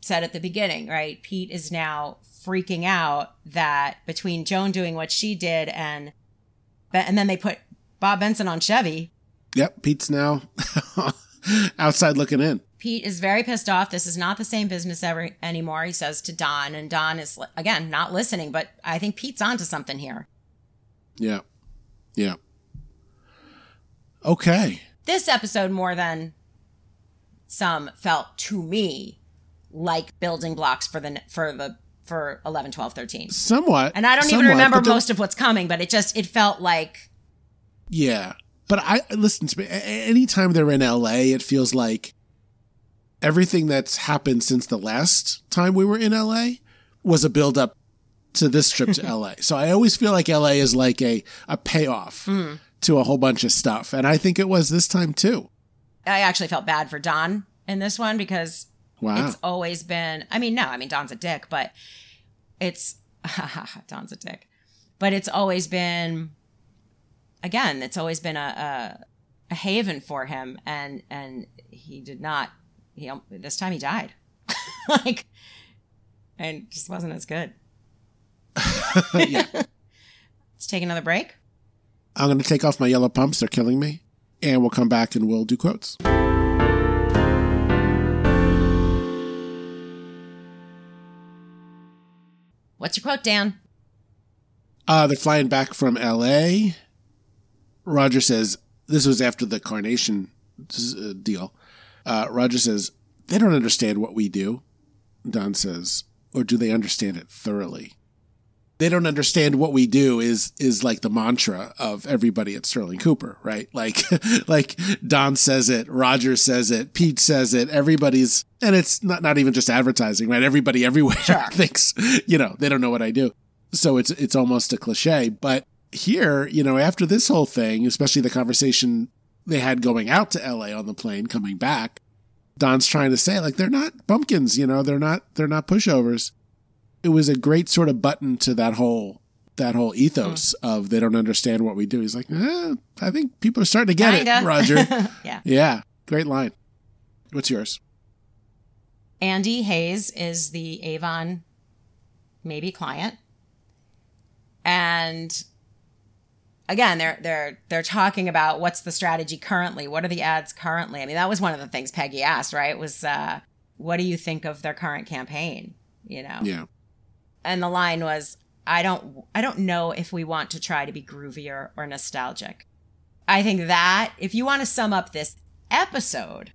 said at the beginning, right? Pete is now freaking out that between Joan doing what she did and and then they put Bob Benson on Chevy Yep, Pete's now outside looking in. Pete is very pissed off. This is not the same business ever anymore. He says to Don, and Don is again not listening. But I think Pete's onto something here. Yeah, yeah. Okay. This episode, more than some, felt to me like building blocks for the for the for 11 12 13 somewhat and i don't somewhat, even remember the- most of what's coming but it just it felt like Yeah. But I listen to me. Anytime they're in LA, it feels like everything that's happened since the last time we were in LA was a build up to this trip to LA. So I always feel like LA is like a, a payoff Mm. To a whole bunch of stuff. And I think it was this time too. i actually felt bad for don in this one because Wow. it's always been i mean no i mean don's a dick but it's don's a dick but it's always been again it's always been a, a a haven for him and and he did not he this time he died like and just wasn't as good yeah. let's take another break I'm going to take off my yellow pumps. They're killing me. And we'll come back and we'll do quotes. what's your quote dan Uh, they're flying back from L.A. Roger says this was after the Carnation uh, deal. Uh, Roger says they don't understand what we do. Don says, or do they understand it thoroughly? They don't understand what we do is is like the mantra of everybody at Sterling Cooper, right? Like like Don says it, Roger says it, Pete says it, everybody's and it's not not even just advertising, right? Everybody everywhere thinks, you know, they don't know what I do. So it's it's almost a cliche. But here, you know, after this whole thing, especially the conversation they had going out to LA on the plane, coming back, Don's trying to say like they're not bumpkins, you know, they're not they're not pushovers. It was a great sort of button to that whole that whole ethos of they don't understand what we do. He's like, eh, I think people are starting to get Kinda. it, Roger. yeah yeah, great line. What's yours? Andy Hayes is the Avon maybe client. And again, they're they're they're talking about what's the strategy currently? What are the ads currently? I mean, that was one of the things Peggy asked, right? Was uh what do you think of their current campaign? You know? Yeah. And the line was, I don't I don't know if we want to try to be groovier or nostalgic. I think that if you want to sum up this episode,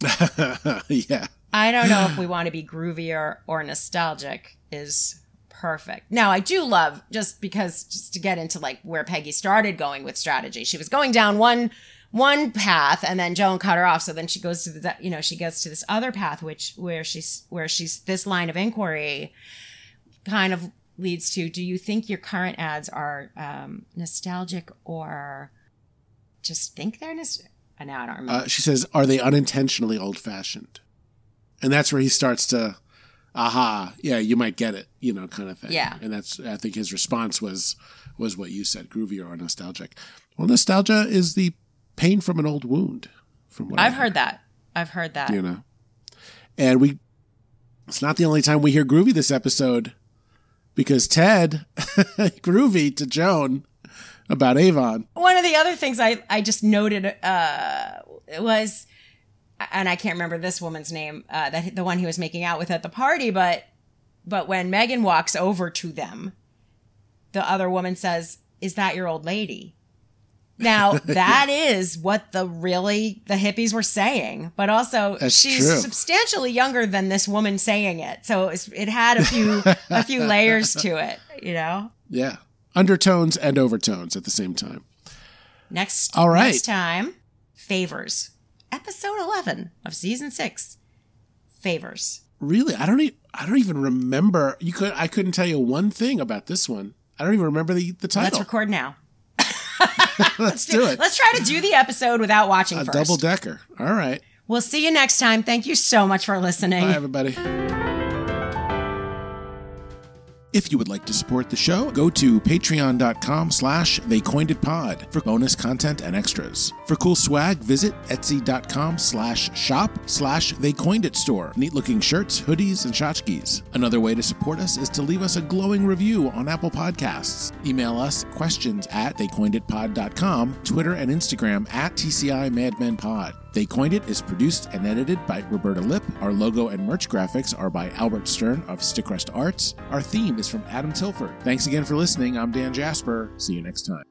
yeah. I don't know if we want to be groovier or nostalgic is perfect. Now, I do love just because just to get into like where Peggy started going with strategy. She was going down one one path and then Joan cut her off. So then she goes to the you know, she gets to this other path which where she's where she's this line of inquiry kind of leads to do you think your current ads are um nostalgic or just think they're nostalgic? Now I don't remember. Uh, she says, "Are they unintentionally old-fashioned?" And that's where he starts to, aha, yeah, you might get it, you know, kind of thing. Yeah. And that's, I think, his response was was what you said, groovy or nostalgic. Well, nostalgia is the pain from an old wound. From what I've heard that. I've heard that. you know, and we, it's not the only time we hear groovy this episode, because Ted, groovy to Joan about Avon. One of the other things I, I just noted uh, was, and I can't remember this woman's name, uh, that the one he was making out with at the party, but but when Megan walks over to them, the other woman says, "Is that your old lady?" Now that is what the really the hippies were saying, but also That's she's true. substantially younger than this woman saying it, so it, was, it had a few a few layers to it, you know. Yeah, undertones and overtones at the same time. Next, All right. Next time, favors. Episode eleven of season six. Favors. Really, I don't. E- I don't even remember. You could. I couldn't tell you one thing about this one. I don't even remember the the title. Let's record now. Let's do it. Let's try to do the episode without watching A first. double decker. All right. We'll see you next time. Thank you so much for listening. Bye, everybody. If you would like to support the show, go to patreon.com slash theycoineditpod for bonus content and extras. For cool swag, visit etsy.com slash shop slash theycoineditstore. Neat looking shirts, hoodies, and tchotchkes. Another way to support us is to leave us a glowing review on Apple Podcasts. Email us questions at theycoineditpod.com, Twitter and Instagram at TCI MadmenPod. They Coined It is produced and edited by Roberta Lip. Our logo and merch graphics are by Albert Stern of Stickrest Arts. Our theme is from Adam Tilford. Thanks again for listening. I'm Dan Jasper. See you next time.